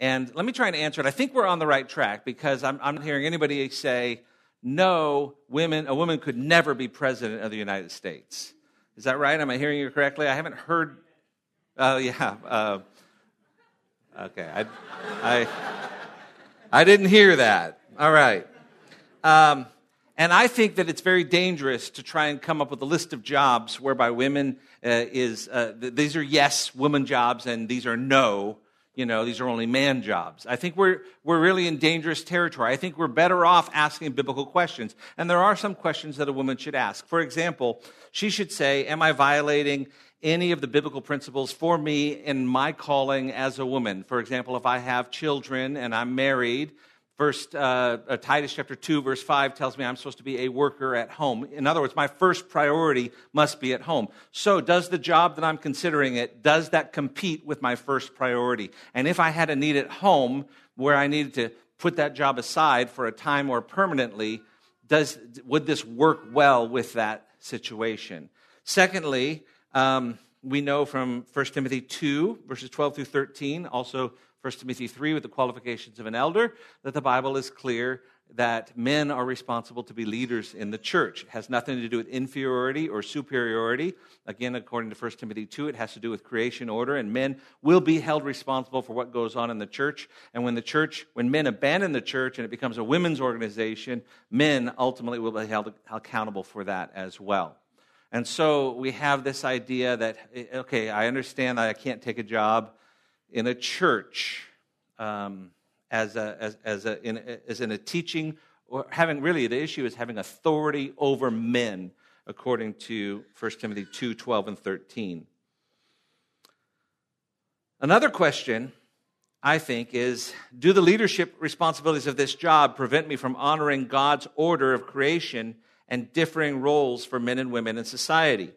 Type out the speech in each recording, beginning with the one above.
And let me try and answer it. I think we're on the right track because I'm, I'm not hearing anybody say, no, women, a woman could never be president of the United States. Is that right? Am I hearing you correctly? I haven't heard. Oh, uh, yeah. Uh, okay. I, I, I didn't hear that. All right. Um, and I think that it's very dangerous to try and come up with a list of jobs whereby women uh, is, uh, th- these are yes, woman jobs, and these are no, you know, these are only man jobs. I think we're, we're really in dangerous territory. I think we're better off asking biblical questions. And there are some questions that a woman should ask. For example, she should say, Am I violating any of the biblical principles for me in my calling as a woman? For example, if I have children and I'm married, First, uh, uh, Titus chapter 2, verse 5 tells me I'm supposed to be a worker at home. In other words, my first priority must be at home. So, does the job that I'm considering it, does that compete with my first priority? And if I had a need at home where I needed to put that job aside for a time or permanently, does, would this work well with that situation? Secondly, um, we know from 1 Timothy 2, verses 12 through 13, also 1 Timothy 3 with the qualifications of an elder, that the Bible is clear that men are responsible to be leaders in the church. It has nothing to do with inferiority or superiority. Again, according to 1 Timothy 2, it has to do with creation order, and men will be held responsible for what goes on in the church. And when the church, when men abandon the church and it becomes a women's organization, men ultimately will be held accountable for that as well. And so we have this idea that, okay, I understand that I can't take a job in a church um, as, a, as, as, a, in, as in a teaching, or having really the issue is having authority over men, according to 1 Timothy 2 12 and 13. Another question, I think, is Do the leadership responsibilities of this job prevent me from honoring God's order of creation and differing roles for men and women in society?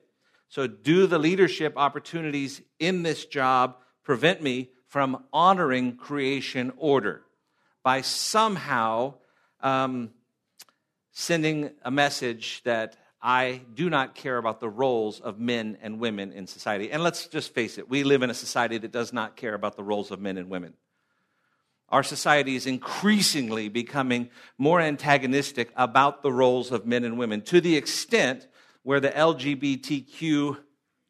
So, do the leadership opportunities in this job prevent me from honoring creation order by somehow um, sending a message that I do not care about the roles of men and women in society. And let's just face it, we live in a society that does not care about the roles of men and women. Our society is increasingly becoming more antagonistic about the roles of men and women to the extent where the LGBTQ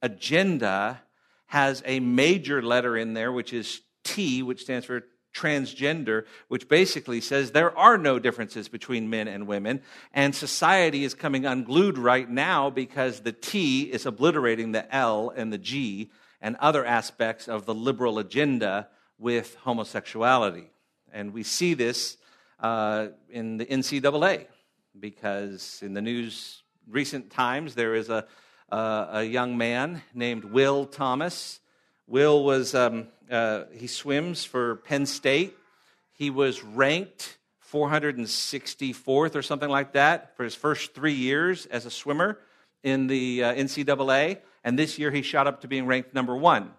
agenda has a major letter in there, which is T, which stands for transgender, which basically says there are no differences between men and women. And society is coming unglued right now because the T is obliterating the L and the G and other aspects of the liberal agenda with homosexuality. And we see this uh, in the NCAA because in the news recent times there is a uh, a young man named Will Thomas. Will was, um, uh, he swims for Penn State. He was ranked 464th or something like that for his first three years as a swimmer in the uh, NCAA. And this year he shot up to being ranked number one.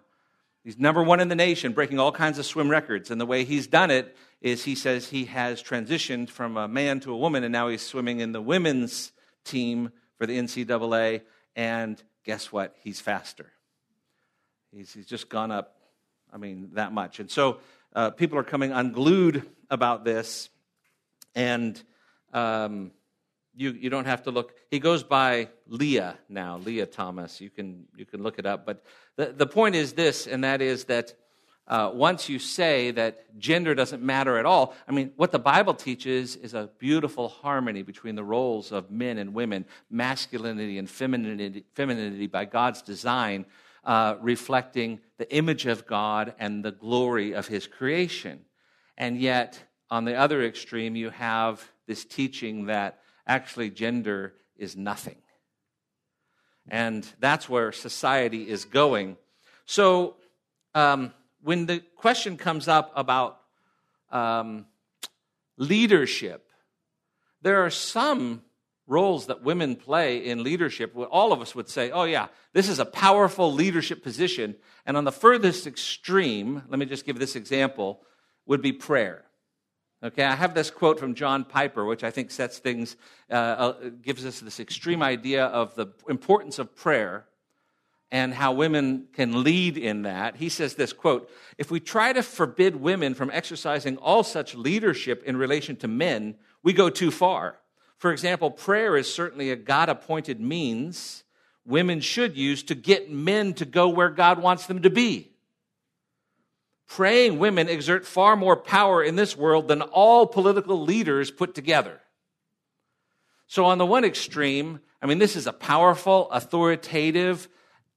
He's number one in the nation, breaking all kinds of swim records. And the way he's done it is he says he has transitioned from a man to a woman, and now he's swimming in the women's team for the NCAA and guess what? He's faster. He's, he's just gone up, I mean, that much. And so uh, people are coming unglued about this, and um, you, you don't have to look. He goes by Lia now, Lia Thomas. You can, you can look it up. But the, the point is this, and that is that uh, once you say that gender doesn't matter at all, I mean, what the Bible teaches is a beautiful harmony between the roles of men and women, masculinity and femininity, femininity by God's design, uh, reflecting the image of God and the glory of His creation. And yet, on the other extreme, you have this teaching that actually gender is nothing. And that's where society is going. So, um, when the question comes up about um, leadership, there are some roles that women play in leadership. All of us would say, oh, yeah, this is a powerful leadership position. And on the furthest extreme, let me just give this example, would be prayer. Okay, I have this quote from John Piper, which I think sets things, uh, uh, gives us this extreme idea of the importance of prayer and how women can lead in that. He says this quote, if we try to forbid women from exercising all such leadership in relation to men, we go too far. For example, prayer is certainly a God appointed means women should use to get men to go where God wants them to be. Praying women exert far more power in this world than all political leaders put together. So, on the one extreme, I mean, this is a powerful, authoritative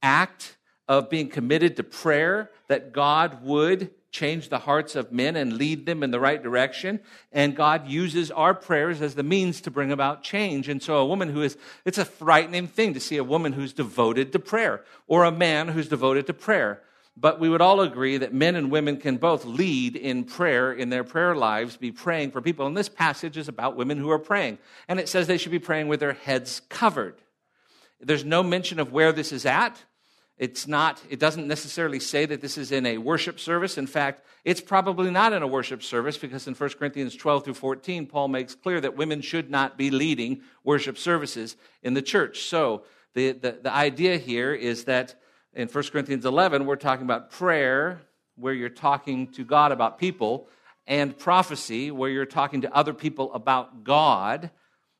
act of being committed to prayer that God would change the hearts of men and lead them in the right direction. And God uses our prayers as the means to bring about change. And so, a woman who is, it's a frightening thing to see a woman who's devoted to prayer or a man who's devoted to prayer. But we would all agree that men and women can both lead in prayer in their prayer lives, be praying for people. And this passage is about women who are praying. And it says they should be praying with their heads covered. There's no mention of where this is at. It's not, it doesn't necessarily say that this is in a worship service. In fact, it's probably not in a worship service because in 1 Corinthians 12 through 14, Paul makes clear that women should not be leading worship services in the church. So the, the, the idea here is that in 1 Corinthians 11, we're talking about prayer, where you're talking to God about people, and prophecy, where you're talking to other people about God.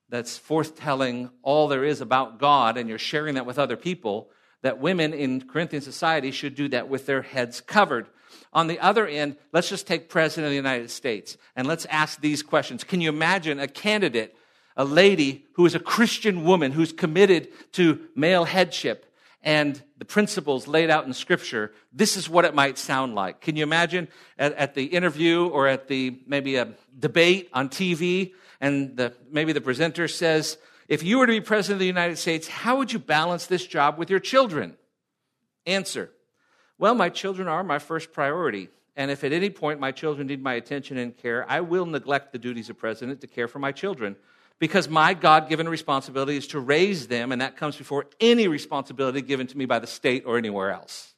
That's forthtelling all there is about God, and you're sharing that with other people that women in Corinthian society should do that with their heads covered. On the other end, let's just take President of the United States and let's ask these questions. Can you imagine a candidate, a lady who is a Christian woman who's committed to male headship and the principles laid out in Scripture? This is what it might sound like. Can you imagine at, at the interview or at the maybe a debate on TV and the, maybe the presenter says, if you were to be president of the United States, how would you balance this job with your children? Answer Well, my children are my first priority. And if at any point my children need my attention and care, I will neglect the duties of president to care for my children because my God given responsibility is to raise them, and that comes before any responsibility given to me by the state or anywhere else.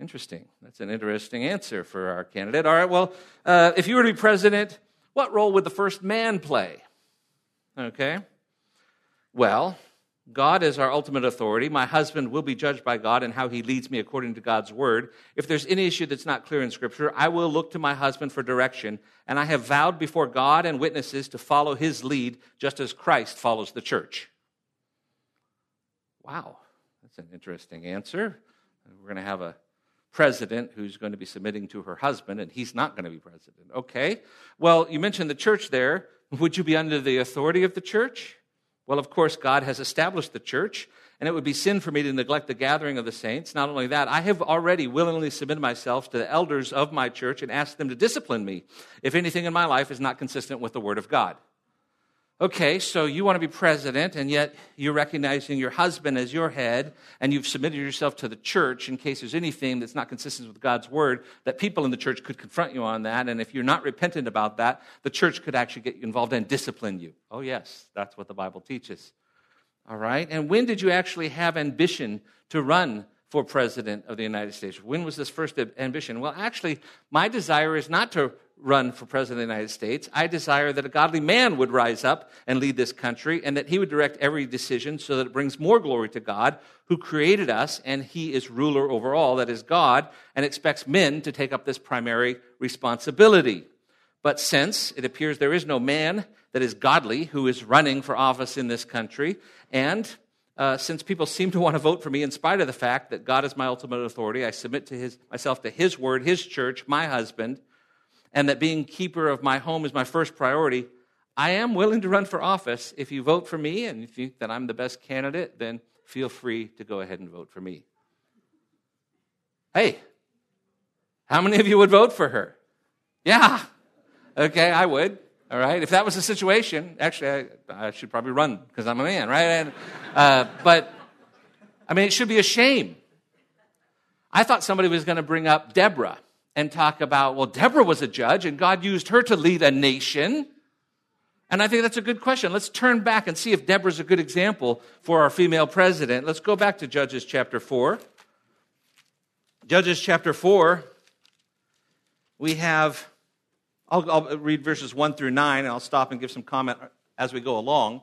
Interesting. That's an interesting answer for our candidate. All right, well, uh, if you were to be president, what role would the first man play? Okay? Well, God is our ultimate authority. My husband will be judged by God and how he leads me according to God's word. If there's any issue that's not clear in Scripture, I will look to my husband for direction. And I have vowed before God and witnesses to follow his lead just as Christ follows the church. Wow, that's an interesting answer. We're going to have a president who's going to be submitting to her husband, and he's not going to be president. Okay. Well, you mentioned the church there. Would you be under the authority of the church? Well, of course, God has established the church, and it would be sin for me to neglect the gathering of the saints. Not only that, I have already willingly submitted myself to the elders of my church and asked them to discipline me if anything in my life is not consistent with the Word of God. Okay, so you want to be president, and yet you're recognizing your husband as your head, and you've submitted yourself to the church in case there's anything that's not consistent with God's word, that people in the church could confront you on that. And if you're not repentant about that, the church could actually get involved and discipline you. Oh, yes, that's what the Bible teaches. All right, and when did you actually have ambition to run for president of the United States? When was this first ambition? Well, actually, my desire is not to run for president of the United States. I desire that a godly man would rise up and lead this country and that he would direct every decision so that it brings more glory to God who created us and he is ruler over all, that is God, and expects men to take up this primary responsibility. But since it appears there is no man that is godly who is running for office in this country, and uh, since people seem to want to vote for me in spite of the fact that God is my ultimate authority, I submit to his, myself to His word, His church, my husband, and that being keeper of my home is my first priority, I am willing to run for office. If you vote for me and you think that I'm the best candidate, then feel free to go ahead and vote for me. Hey, how many of you would vote for her? Yeah. Okay, I would. All right. If that was the situation, actually, I, I should probably run because I'm a man, right? And, uh, but, I mean, it should be a shame. I thought somebody was going to bring up Deborah and talk about, well, Deborah was a judge and God used her to lead a nation. And I think that's a good question. Let's turn back and see if Deborah's a good example for our female president. Let's go back to Judges chapter 4. Judges chapter 4, we have, I'll, I'll read verses 1 through 9, and I'll stop and give some comment as we go along.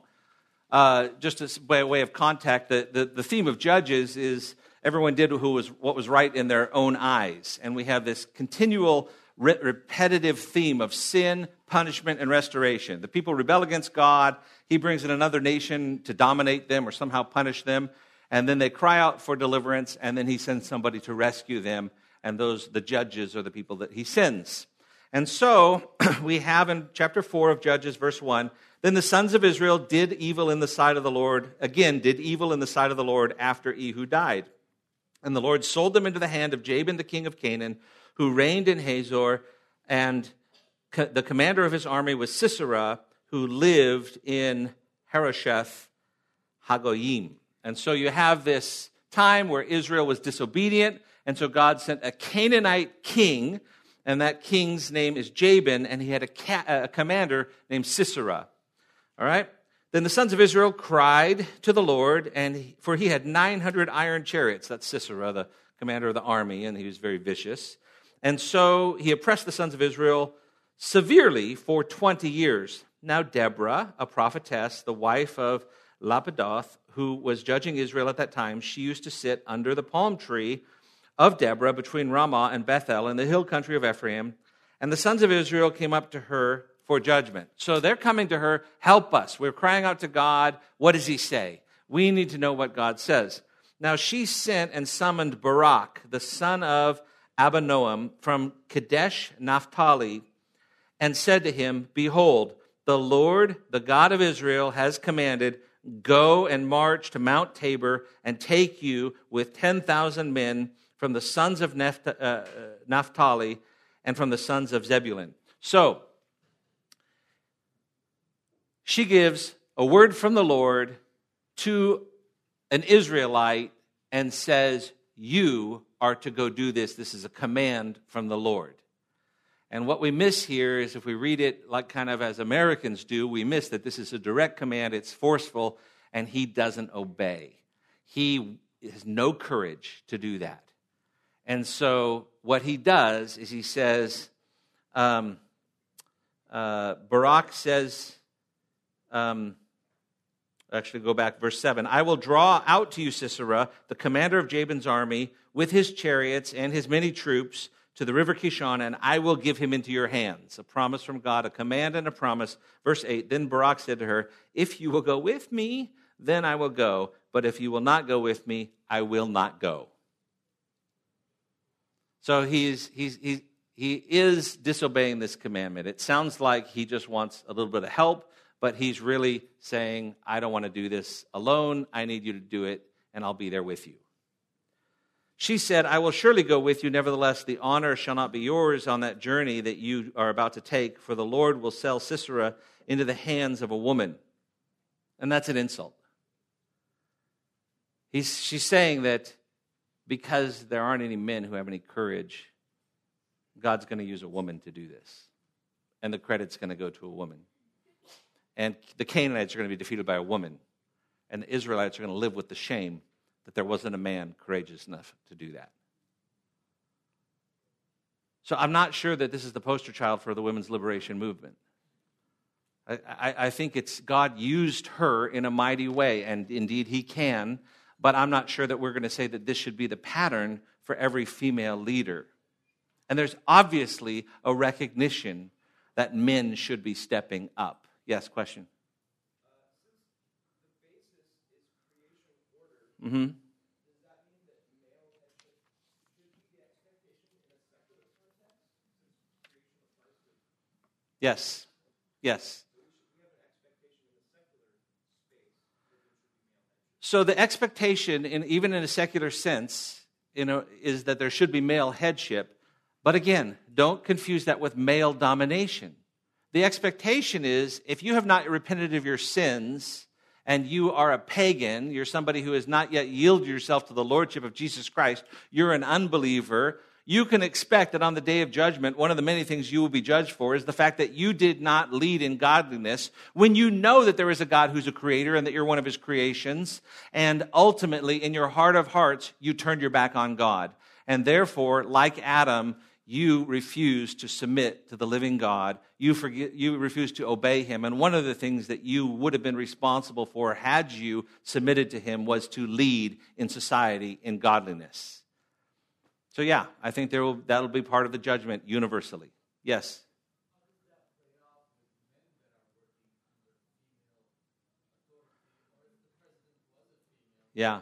uh, just as by way of contact, the, the, the theme of Judges is everyone did who was, what was right in their own eyes. And we have this continual re- repetitive theme of sin, punishment, and restoration. The people rebel against God. He brings in another nation to dominate them or somehow punish them. And then they cry out for deliverance, and then he sends somebody to rescue them. And those, the judges, are the people that he sends. And so we have in chapter 4 of Judges, verse 1 Then the sons of Israel did evil in the sight of the Lord, again, did evil in the sight of the Lord after Ehud died. And the Lord sold them into the hand of Jabin, the king of Canaan, who reigned in Hazor, and the commander of his army was Sisera, who lived in Harosheth Hagoyim. And so you have this time where Israel was disobedient, and so God sent a Canaanite king, and that king's name is Jabin, and he had a, ca- uh, a commander named Sisera. All right? Then the sons of Israel cried to the Lord, and he, for he had 900 iron chariots. That's Sisera, the commander of the army, and he was very vicious. And so he oppressed the sons of Israel severely for 20 years. Now, Deborah, a prophetess, the wife of Lapidoth, who was judging Israel at that time, she used to sit under the palm tree of Deborah between Ramah and Bethel in the hill country of Ephraim. And the sons of Israel came up to her for judgment. So they're coming to her, help us. We're crying out to God. What does he say? We need to know what God says. Now she sent and summoned Barak, the son of Abinoam, from Kadesh Naphtali, and said to him, Behold, the Lord, the God of Israel, has commanded, Go and march to Mount Tabor and take you with 10,000 men from the sons of uh, uh, Naphtali and from the sons of Zebulun. So, she gives a word from the Lord to an Israelite and says, You are to go do this. This is a command from the Lord. And what we miss here is if we read it like kind of as Americans do, we miss that this is a direct command, it's forceful, and he doesn't obey. He has no courage to do that. And so what he does is he says, um, uh, Barak says, um, actually go back, verse 7 I will draw out to you Sisera, the commander of Jabin's army, with his chariots and his many troops to the river Kishon, and I will give him into your hands. A promise from God, a command and a promise. Verse 8 Then Barak said to her, If you will go with me, then I will go. But if you will not go with me, I will not go. So he's, he's, he's, he is disobeying this commandment. It sounds like he just wants a little bit of help, but he's really saying, I don't want to do this alone. I need you to do it, and I'll be there with you. She said, I will surely go with you. Nevertheless, the honor shall not be yours on that journey that you are about to take, for the Lord will sell Sisera into the hands of a woman. And that's an insult. He's, she's saying that because there aren't any men who have any courage, God's going to use a woman to do this. And the credit's going to go to a woman. And the Canaanites are going to be defeated by a woman. And the Israelites are going to live with the shame that there wasn't a man courageous enough to do that. So I'm not sure that this is the poster child for the women's liberation movement. I, I, I, think it's God used her in a mighty way, and indeed He can, but I'm not sure that we're going to say that this should be the pattern for every female leader. And there's obviously a recognition that men should be stepping up. Yes, question? Mm-hmm. Yes. Yes. So the expectation, in, even in a secular sense, you know, is that there should be male headship. But again, don't confuse that with male domination. The expectation is if you have not repented of your sins, and you are a pagan, you're somebody who has not yet yielded yourself to the lordship of Jesus Christ, you're an unbeliever, you can expect that on the day of judgment, one of the many things you will be judged for is the fact that you did not lead in godliness when you know that there is a God who's a creator and that you're one of his creations. And ultimately, in your heart of hearts, you turned your back on God. And therefore, like Adam, you refuse to submit to the living God. You, forget, you refuse to obey him. And one of the things that you would have been responsible for had you submitted to him was to lead in society in godliness. So, yeah, I think there will, that'll be part of the judgment universally. Yes? Yeah.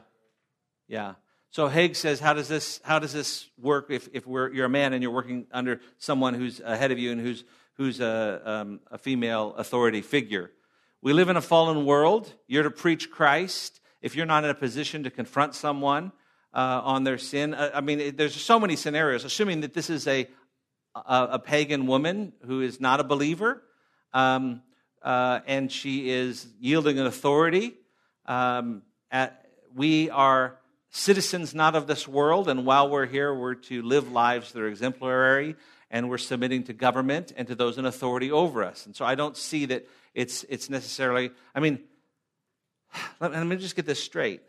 Yeah. So Haig says, how does this, how does this work if, if we're, you're a man and you're working under someone who's ahead of you and who's, who's a, um, a female authority figure? We live in a fallen world. You're to preach Christ. If you're not in a position to confront someone uh, on their sin, uh, I mean, it, there's so many scenarios. Assuming that this is a, a, a pagan woman who is not a believer, um, uh, and she is yielding an authority. Um, at, we are citizens not of this world, and while we're here, we're to live lives that are exemplary, and we're submitting to government and to those in authority over us. And so I don't see that it's, it's necessarily, I mean, let, let me just get this straight.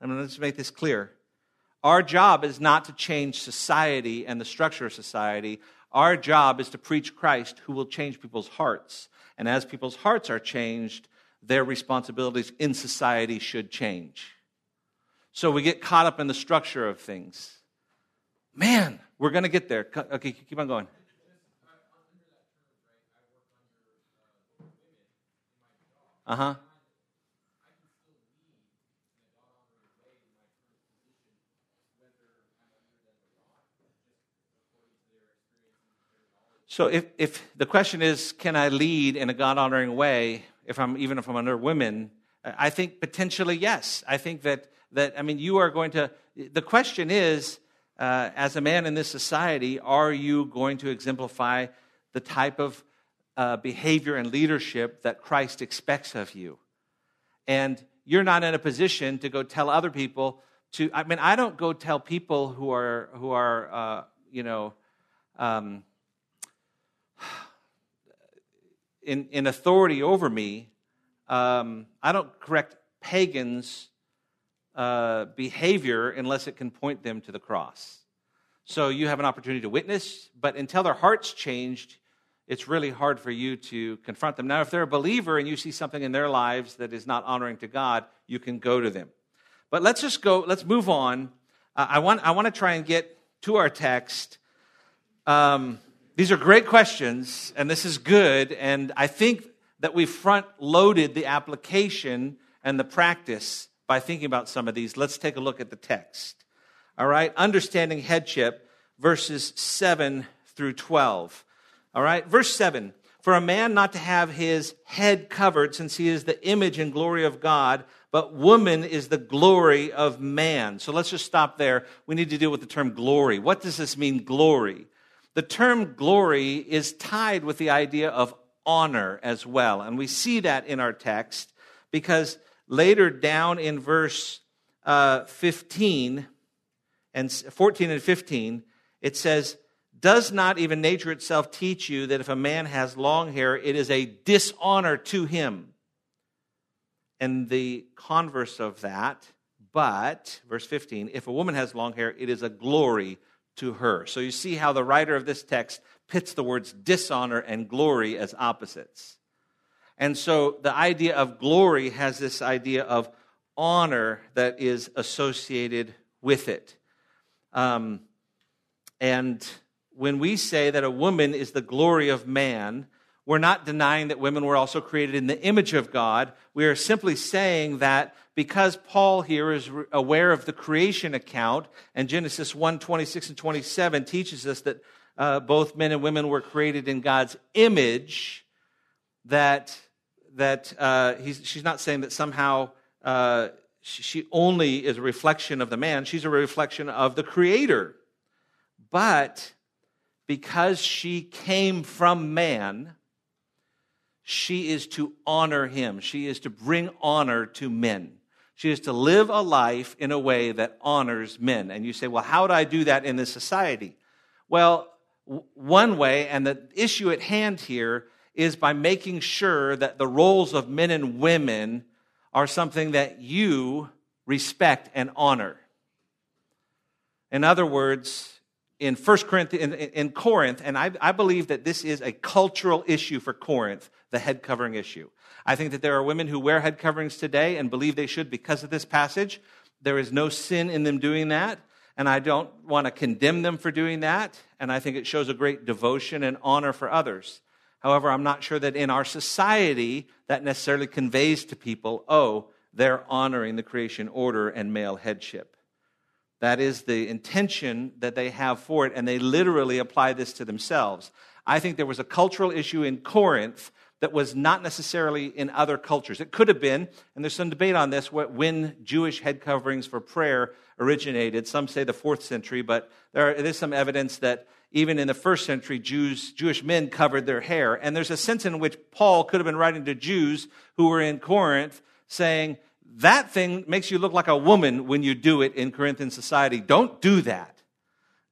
I mean, let's make this clear. Our job is not to change society and the structure of society. Our job is to preach Christ who will change people's hearts. And as people's hearts are changed, their responsibilities in society should change. So we get caught up in the structure of things. Man, we're going to get there. Okay, keep on going. Uh huh. So if, if the question is, can I lead in a God honoring way, if I'm even if I'm under women, I think potentially yes. I think that that, I mean, you are going to, the question is, uh, as a man in this society, are you going to exemplify the type of uh, behavior and leadership that Christ expects of you? And you're not in a position to go tell other people to, I mean, I don't go tell people who are, who are uh, you know, um, in, in authority over me, um, I don't correct pagans uh, behavior unless it can point them to the cross. So you have an opportunity to witness, but until their hearts changed, it's really hard for you to confront them. Now, if they're a believer and you see something in their lives that is not honoring to God, you can go to them. But let's just go, let's move on. Uh, I, want, I want to try and get to our text. Um, these are great questions, and this is good, and I think that we front loaded the application and the practice by thinking about some of these, let's take a look at the text. All right, understanding headship, verses 7 through 12. All right, verse 7 For a man not to have his head covered, since he is the image and glory of God, but woman is the glory of man. So let's just stop there. We need to deal with the term glory. What does this mean, glory? The term glory is tied with the idea of honor as well. And we see that in our text because Later down in verse uh, 15 and 14 and 15, it says, Does not even nature itself teach you that if a man has long hair, it is a dishonor to him? And the converse of that, but, verse 15, if a woman has long hair, it is a glory to her. So you see how the writer of this text pits the words dishonor and glory as opposites. And so the idea of glory has this idea of honor that is associated with it. Um, and when we say that a woman is the glory of man, we're not denying that women were also created in the image of God. We are simply saying that because Paul here is aware of the creation account, and Genesis 1 26 and 27 teaches us that uh, both men and women were created in God's image, that that uh, she's not saying that somehow uh, she only is a reflection of the man, she's a reflection of the Creator. But because she came from man, she is to honor him. She is to bring honor to men. She is to live a life in a way that honors men. And you say, well, how do I do that in this society? Well, one way, and the issue at hand here is by making sure that the roles of men and women are something that you respect and honor. In other words, in First Corinthians, in, in Corinth, and I, I believe that this is a cultural issue for Corinth, the head covering issue. I think that there are women who wear head coverings today and believe they should because of this passage. There is no sin in them doing that, and I don't want to condemn them for doing that, and I think it shows a great devotion and honor for others. However, I'm not sure that in our society that necessarily conveys to people, oh, they're honoring the creation order and male headship. That is the intention that they have for it, and they literally apply this to themselves. I think there was a cultural issue in Corinth that was not necessarily in other cultures. It could have been, and there's some debate on this, when Jewish head coverings for prayer originated. Some say the fourth century, but there is some evidence that even in the first century, Jews, Jewish men covered their hair. And there's a sense in which Paul could have been writing to Jews who were in Corinth saying, that thing makes you look like a woman when you do it in Corinthian society. Don't do that.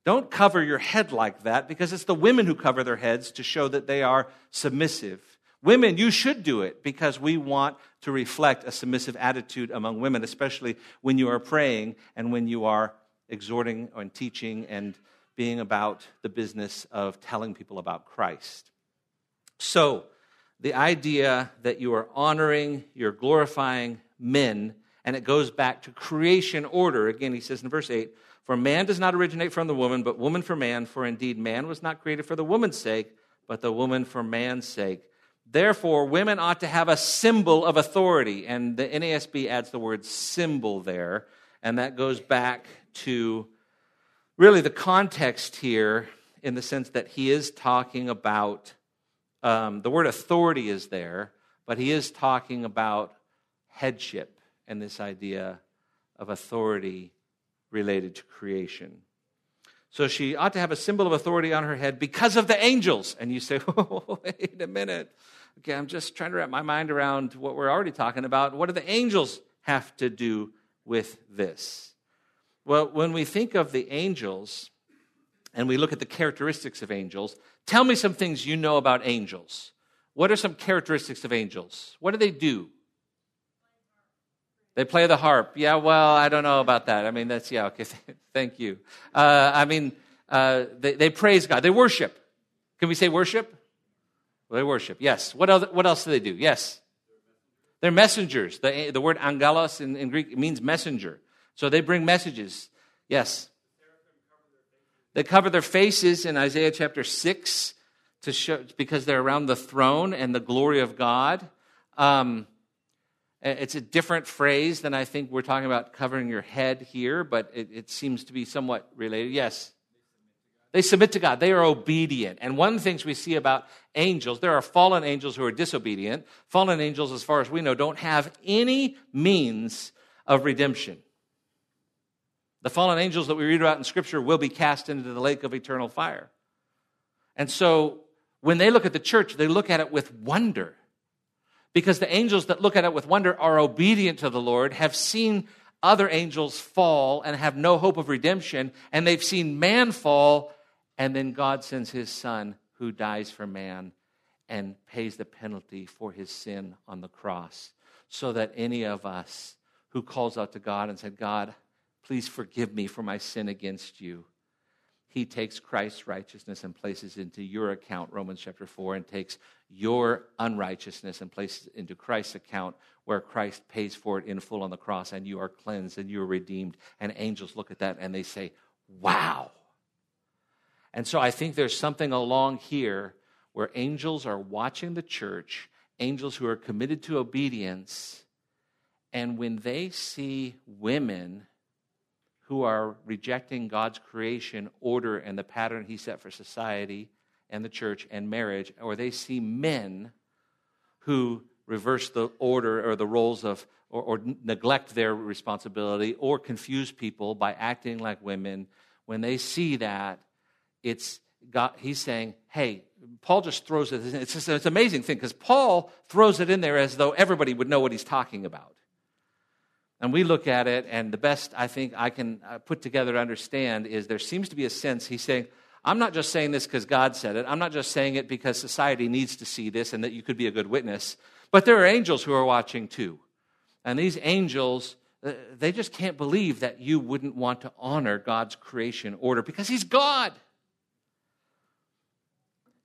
Don't cover your head like that because it's the women who cover their heads to show that they are submissive. Women, you should do it because we want to reflect a submissive attitude among women, especially when you are praying and when you are exhorting and teaching and being about the business of telling people about Christ. So, the idea that you are honoring, you're glorifying men, and it goes back to creation order. Again, he says in verse 8, For man does not originate from the woman, but woman for man, for indeed man was not created for the woman's sake, but the woman for man's sake. Therefore, women ought to have a symbol of authority. And the NASB adds the word symbol there, and that goes back to really the context here in the sense that he is talking about um, the word authority is there, but he is talking about headship and this idea of authority related to creation. So she ought to have a symbol of authority on her head because of the angels. And you say, oh, wait a minute. Okay, I'm just trying to wrap my mind around what we're already talking about. What do the angels have to do with this? Well, when we think of the angels and we look at the characteristics of angels, tell me some things you know about angels. What are some characteristics of angels? What do they do? They play the harp. Yeah, well, I don't know about that. I mean, that's, yeah, okay, thank you. Uh, I mean, uh, they, they, praise God. They worship. Can we say worship? Well, they worship, yes. What, other, what else do they do? Yes. They're messengers. The, the word angelos in, in Greek means messenger. So they bring messages. Yes. They cover their faces in Isaiah chapter 6 to show, because they're around the throne and the glory of God. Um, Uh, it's a different phrase than I think we're talking about covering your head here, but it, it seems to be somewhat related. Yes. They submit to God. They are obedient. And one of the things we see about angels, there are fallen angels who are disobedient. Fallen angels, as far as we know, don't have any means of redemption. The fallen angels that we read about in Scripture will be cast into the lake of eternal fire. And so when they look at the church, they look at it with wonder because the angels that look at it with wonder are obedient to the Lord, have seen other angels fall and have no hope of redemption, and they've seen man fall, and then God sends his son who dies for man and pays the penalty for his sin on the cross, so that any of us who calls out to God and said, God, please forgive me for my sin against you he takes Christ's righteousness and places into your account, Romans chapter 4, and takes your unrighteousness and places it into Christ's account, where Christ pays for it in full on the cross, and you are cleansed and you are redeemed. And angels look at that and they say, Wow. And so I think there's something along here where angels are watching the church, angels who are committed to obedience, and when they see women who are rejecting God's creation order and the pattern He set for society and the church and marriage, or they see men who reverse the order or the roles of, or, or neglect their responsibility, or confuse people by acting like women. When they see that, it's God, he's saying, hey, Paul just throws it. It's just it's an amazing thing because Paul throws it in there as though everybody would know what he's talking about. And we look at it, and the best I think I can uh, put together to understand is there seems to be a sense he's saying, I'm not just saying this because God said it. I'm not just saying it because society needs to see this and that you could be a good witness. But there are angels who are watching too. And these angels uh, they just can't believe that you wouldn't want to honor God's creation order because He's God.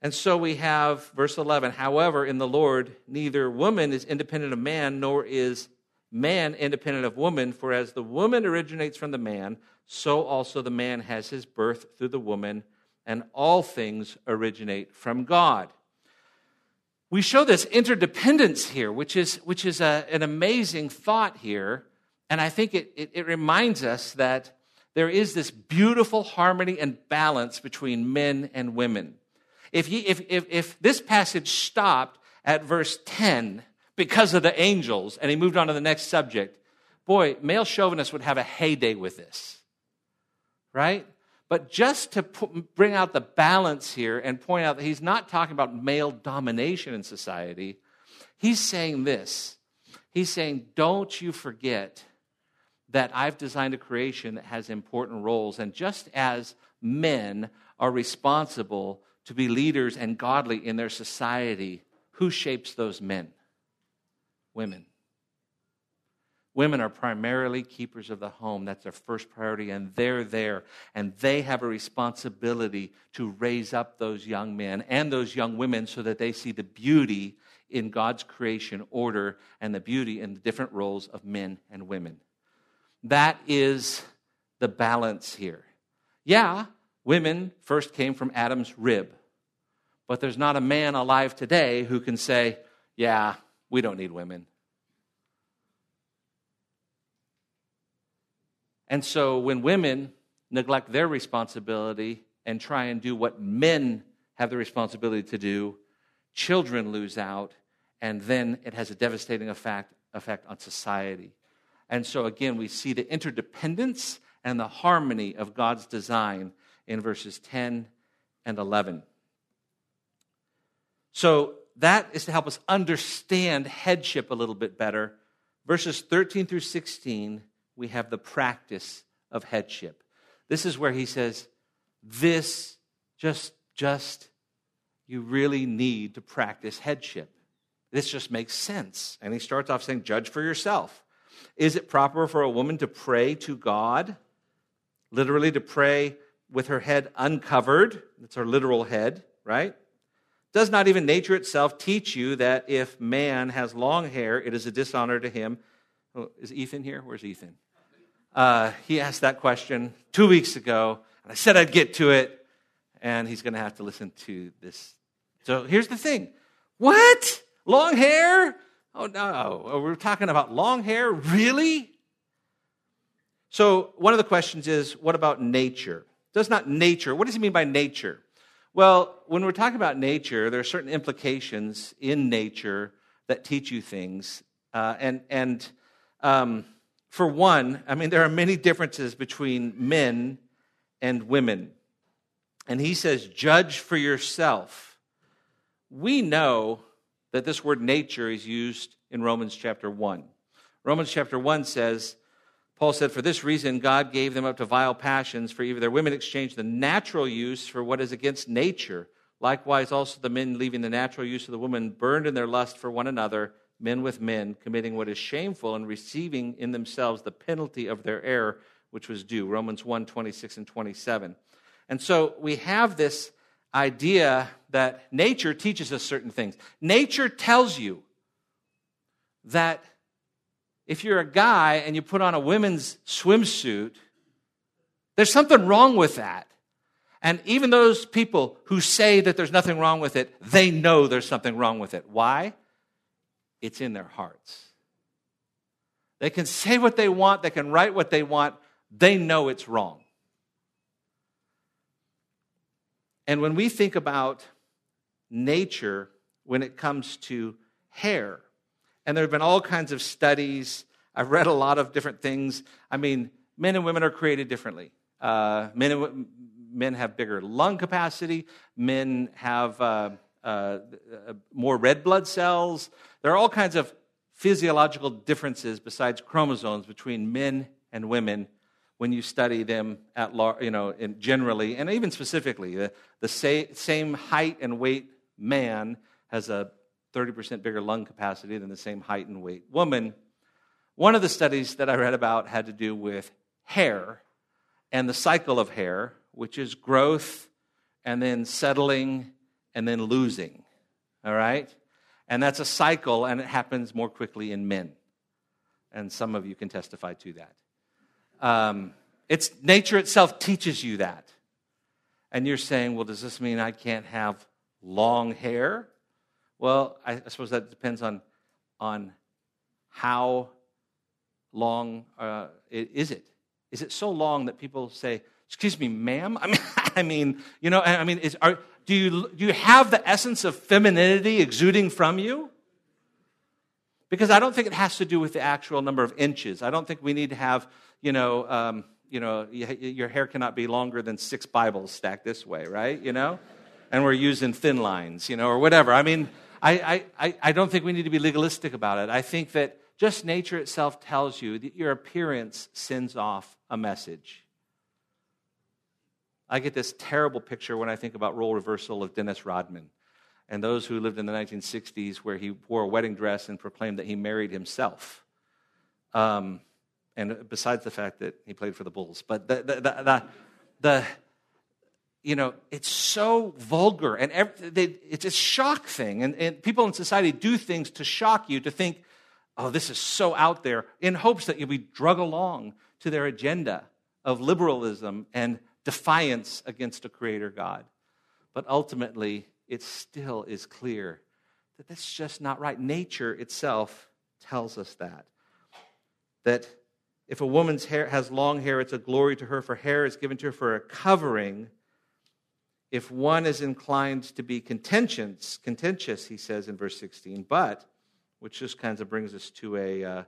And so we have verse 11 However, in the Lord, neither woman is independent of man, nor is man independent of woman. For as the woman originates from the man, so also the man has his birth through the woman, and all things originate from God. We show this interdependence here, which is, which is a, an amazing thought here. And I think it, it, it reminds us that there is this beautiful harmony and balance between men and women. If, he, if, if, if this passage stopped at verse 10 because of the angels and he moved on to the next subject, boy, male chauvinists would have a heyday with this, right? But just to put, bring out the balance here and point out that he's not talking about male domination in society, he's saying this. He's saying, don't you forget that I've designed a creation that has important roles. And just as men are responsible to be leaders and godly in their society, who shapes those men? Women. Women are primarily keepers of the home. That's their first priority, and they're there. And they have a responsibility to raise up those young men and those young women so that they see the beauty in God's creation order and the beauty in the different roles of men and women. That is the balance here. Yeah, Women first came from Adam's rib. But there's not a man alive today who can say, yeah, we don't need women. And so when women neglect their responsibility and try and do what men have the responsibility to do, children lose out, and then it has a devastating effect, effect on society. And so again, we see the interdependence and the harmony of God's design in verses 10 and 11. So that is to help us understand headship a little bit better. Verses 13 through 16, we have the practice of headship. This is where he says, This just, just, you really need to practice headship. This just makes sense. And he starts off saying, Judge for yourself. Is it proper for a woman to pray to God? Literally, to pray with her head uncovered. That's her literal head, right? Does not even nature itself teach you that if man has long hair, it is a dishonor to him? Oh, is Ethan here? Where's Ethan? Uh, he asked that question two weeks ago, and I said I'd get to it, and he's going to have to listen to this. So here's the thing What? Long hair? Oh, no. Oh, we're talking about long hair? Really? So, one of the questions is what about nature? Does not nature, what does he mean by nature? Well, when we're talking about nature, there are certain implications in nature that teach you things. Uh, and and um, for one, I mean, there are many differences between men and women. And he says, judge for yourself. We know that this word nature is used in Romans chapter 1. Romans chapter 1 says, Paul said, For this reason, God gave them up to vile passions, for even their women exchanged the natural use for what is against nature. Likewise, also the men leaving the natural use of the woman burned in their lust for one another, men with men, committing what is shameful and receiving in themselves the penalty of their error, which was due. Romans 1 26 and 27. And so we have this idea that nature teaches us certain things. Nature tells you that if you're a guy and you put on a women's swimsuit, there's something wrong with that. And even those people who say that there's nothing wrong with it, they know there's something wrong with it. Why? It's in their hearts. They can say what they want, they can write what they want, they know it's wrong. And when we think about nature, when it comes to hair, and there have been all kinds of studies. I've read a lot of different things. I mean, men and women are created differently. Uh, men, and, men have bigger lung capacity, men have uh, uh, more red blood cells. There are all kinds of physiological differences besides chromosomes between men and women when you study them at large, you know generally and even specifically the, the same height and weight man has a 30% bigger lung capacity than the same height and weight woman. One of the studies that I read about had to do with hair and the cycle of hair, which is growth and then settling and then losing. All right? And that's a cycle, and it happens more quickly in men. And some of you can testify to that. Um, it's nature itself teaches you that. And you're saying, well, does this mean I can't have long hair? Well, I, suppose that depends on, on how long uh, is it? Is it so long that people say, "Excuse me, ma'am"? I mean, I mean, you know, I mean, is, are, do you do you have the essence of femininity exuding from you? Because I don't think it has to do with the actual number of inches. I don't think we need to have, you know, um, you know, your hair cannot be longer than six Bibles stacked this way, right? You know, and we're using thin lines, you know, or whatever. I mean, I, I, I don't think we need to be legalistic about it. I think that just nature itself tells you that your appearance sends off a message. I get this terrible picture when I think about role reversal of Dennis Rodman and those who lived in the 1960s where he wore a wedding dress and proclaimed that he married himself. Um, and besides the fact that he played for the Bulls, but the, the, the, the, the you know, it's so vulgar and every, they, it's a shock thing. And, and people in society do things to shock you, to think, oh, this is so out there, in hopes that you'll be drug along to their agenda of liberalism and defiance against a creator God. But ultimately, it still is clear that that's just not right. Nature itself tells us that. That if a woman's hair has long hair, it's a glory to her, for hair is given to her for a covering. If one is inclined to be contentious, contentious, he says in verse 16, but which just kind of brings us to a, uh,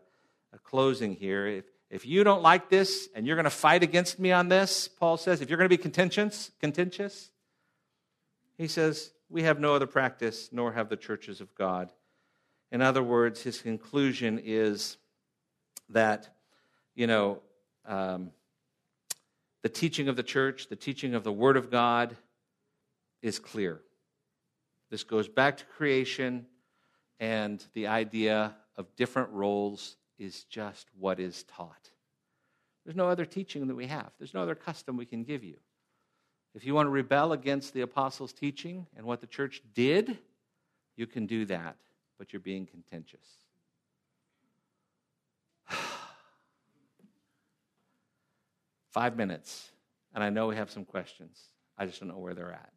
a closing here. If, if you don't like this and you're going to fight against me on this, Paul says, if you're going to be contentious, contentious, he says, we have no other practice, nor have the churches of God. In other words, his conclusion is that, you know, um, the teaching of the church, the teaching of the Word of God is clear. This goes back to creation and the idea of different roles is just what is taught. There's no other teaching that we have, there's no other custom we can give you. If you want to rebel against the apostles' teaching and what the church did, you can do that, but you're being contentious. Five minutes, and I know we have some questions. I just don't know where they're at.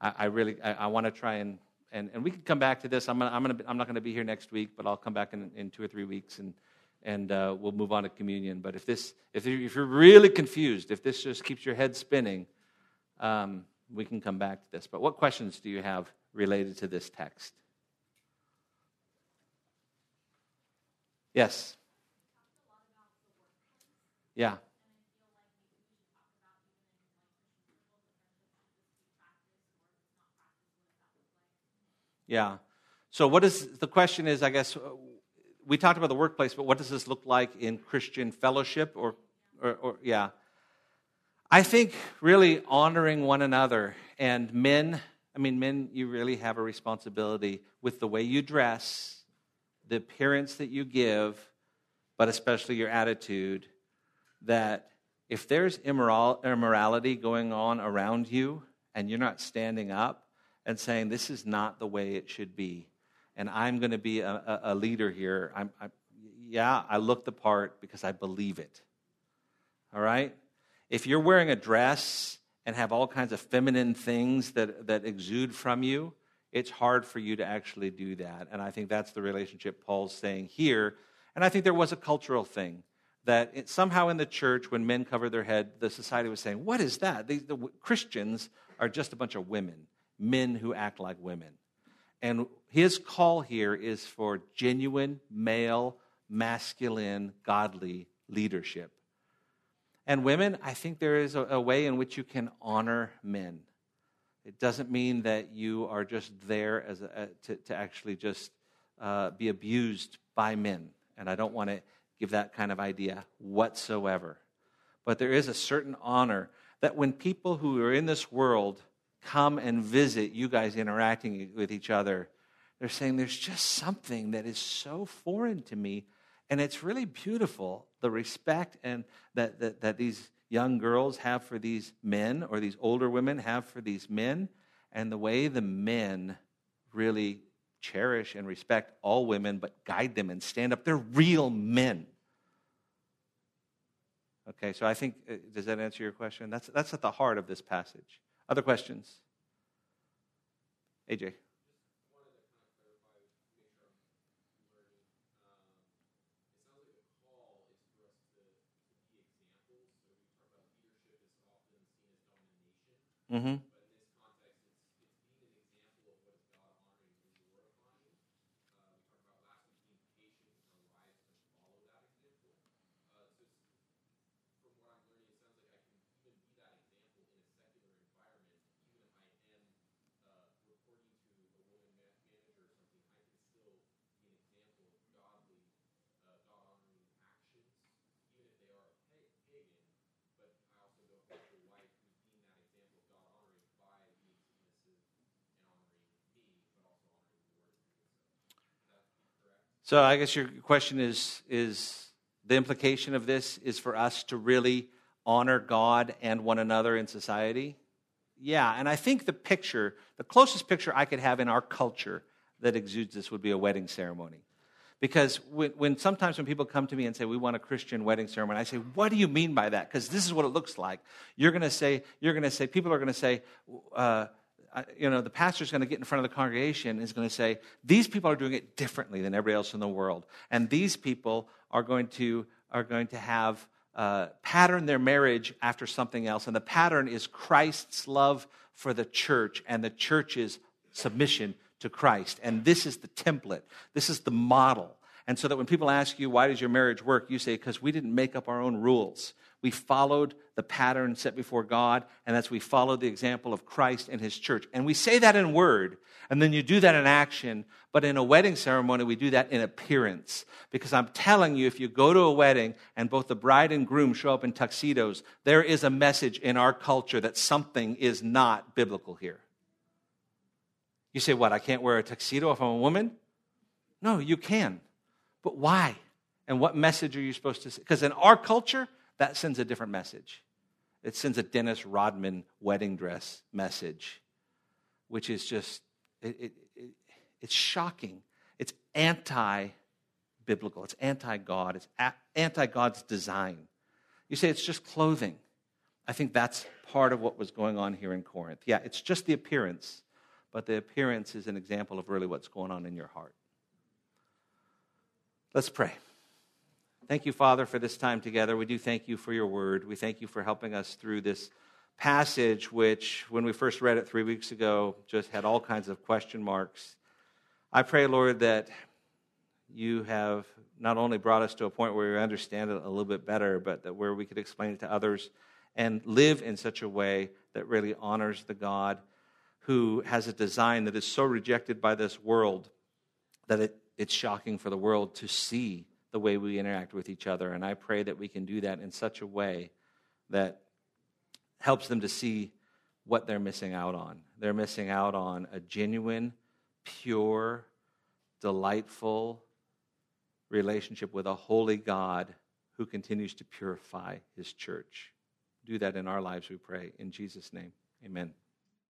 I, I really, I, I want to try and and, and we can come back to this. I'm, gonna, I'm, gonna, I'm not going to be here next week, but I'll come back in, in two or three weeks and, and uh, we'll move on to communion. But if, this, if, you're, if you're really confused, if this just keeps your head spinning, um, we can come back to this. But what questions do you have related to this text? Yes. Yeah. Yeah. So, what is the question? Is I guess uh, we talked about the workplace, but what does this look like in Christian fellowship? Or, or, or yeah, I think really honoring one another and men. I mean, men, you really have a responsibility with the way you dress, the appearance that you give, but especially your attitude. That if there's immoral, immorality going on around you and you're not standing up, and saying, This is not the way it should be. And I'm going to be a, a leader here. I'm, I, yeah, I look the part because I believe it. All right? If you're wearing a dress and have all kinds of feminine things that, that exude from you, it's hard for you to actually do that. And I think that's the relationship Paul's saying here. And I think there was a cultural thing that it, somehow in the church, when men covered their head, the society was saying, What is that? The Christians are just a bunch of women men who act like women. And his call here is for genuine, male, masculine, godly leadership. And women, I think there is a, a, way in which you can honor men. It doesn't mean that you are just there as a, to, to, actually just uh, be abused by men. And I don't want to give that kind of idea whatsoever. But there is a certain honor that when people who are in this world come and visit you guys interacting with each other, they're saying there's just something that is so foreign to me. And it's really beautiful the respect and that, that, that these young girls have for these men or these older women have for these men, and the way the men really cherish and respect all women, but guide them and stand up. They're real men. Okay, so I think, uh, does that answer your question? That's, that's at the heart of this passage. Other questions? AJ. Mm-hmm. So I guess your question is is the implication of this is for us to really honor God and one another in society? Yeah, and I think the picture, the closest picture I could have in our culture that exudes this would be a wedding ceremony. Because when, when, sometimes when people come to me and say we want a Christian wedding ceremony, I say, "What do you mean by that?" Because this is what it looks like. You're going to say, you're going to say, people are going to say, uh, you know, the pastor's going to get in front of the congregation and is going to say, these people are doing it differently than everybody else in the world. And these people are going to, are going to have uh, pattern their marriage after something else. And the pattern is Christ's love for the church and the church's submission to Christ. And this is the template, this is the model. And so that when people ask you, why does your marriage work? You say, because we didn't make up our own rules. We followed the pattern set before God, and that's we followed the example of Christ and his church. And we say that in word, and then you do that in action. But in a wedding ceremony, we do that in appearance. Because I'm telling you, if you go to a wedding and both the bride and groom show up in tuxedos, there is a message in our culture that something is not biblical here. You say, What? I can't wear a tuxedo if I'm a woman? No, you can. But why? And what message are you supposed to say? Because in our culture, that sends a different message. It sends a Dennis Rodman wedding dress message, which is just, it, it, it, it's shocking. It's anti biblical, it's anti God, it's anti God's design. You say it's just clothing. I think that's part of what was going on here in Corinth. Yeah, it's just the appearance, but the appearance is an example of really what's going on in your heart. Let's pray. Thank you, Father, for this time together. We do thank you for your word. We thank you for helping us through this passage, which, when we first read it three weeks ago, just had all kinds of question marks. I pray, Lord, that you have not only brought us to a point where we understand it a little bit better, but that where we could explain it to others and live in such a way that really honors the God who has a design that is so rejected by this world that it it's shocking for the world to see the way we interact with each other. And I pray that we can do that in such a way that helps them to see what they're missing out on. They're missing out on a genuine, pure, delightful relationship with a holy God who continues to purify his church. Do that in our lives, we pray. In Jesus' name, amen.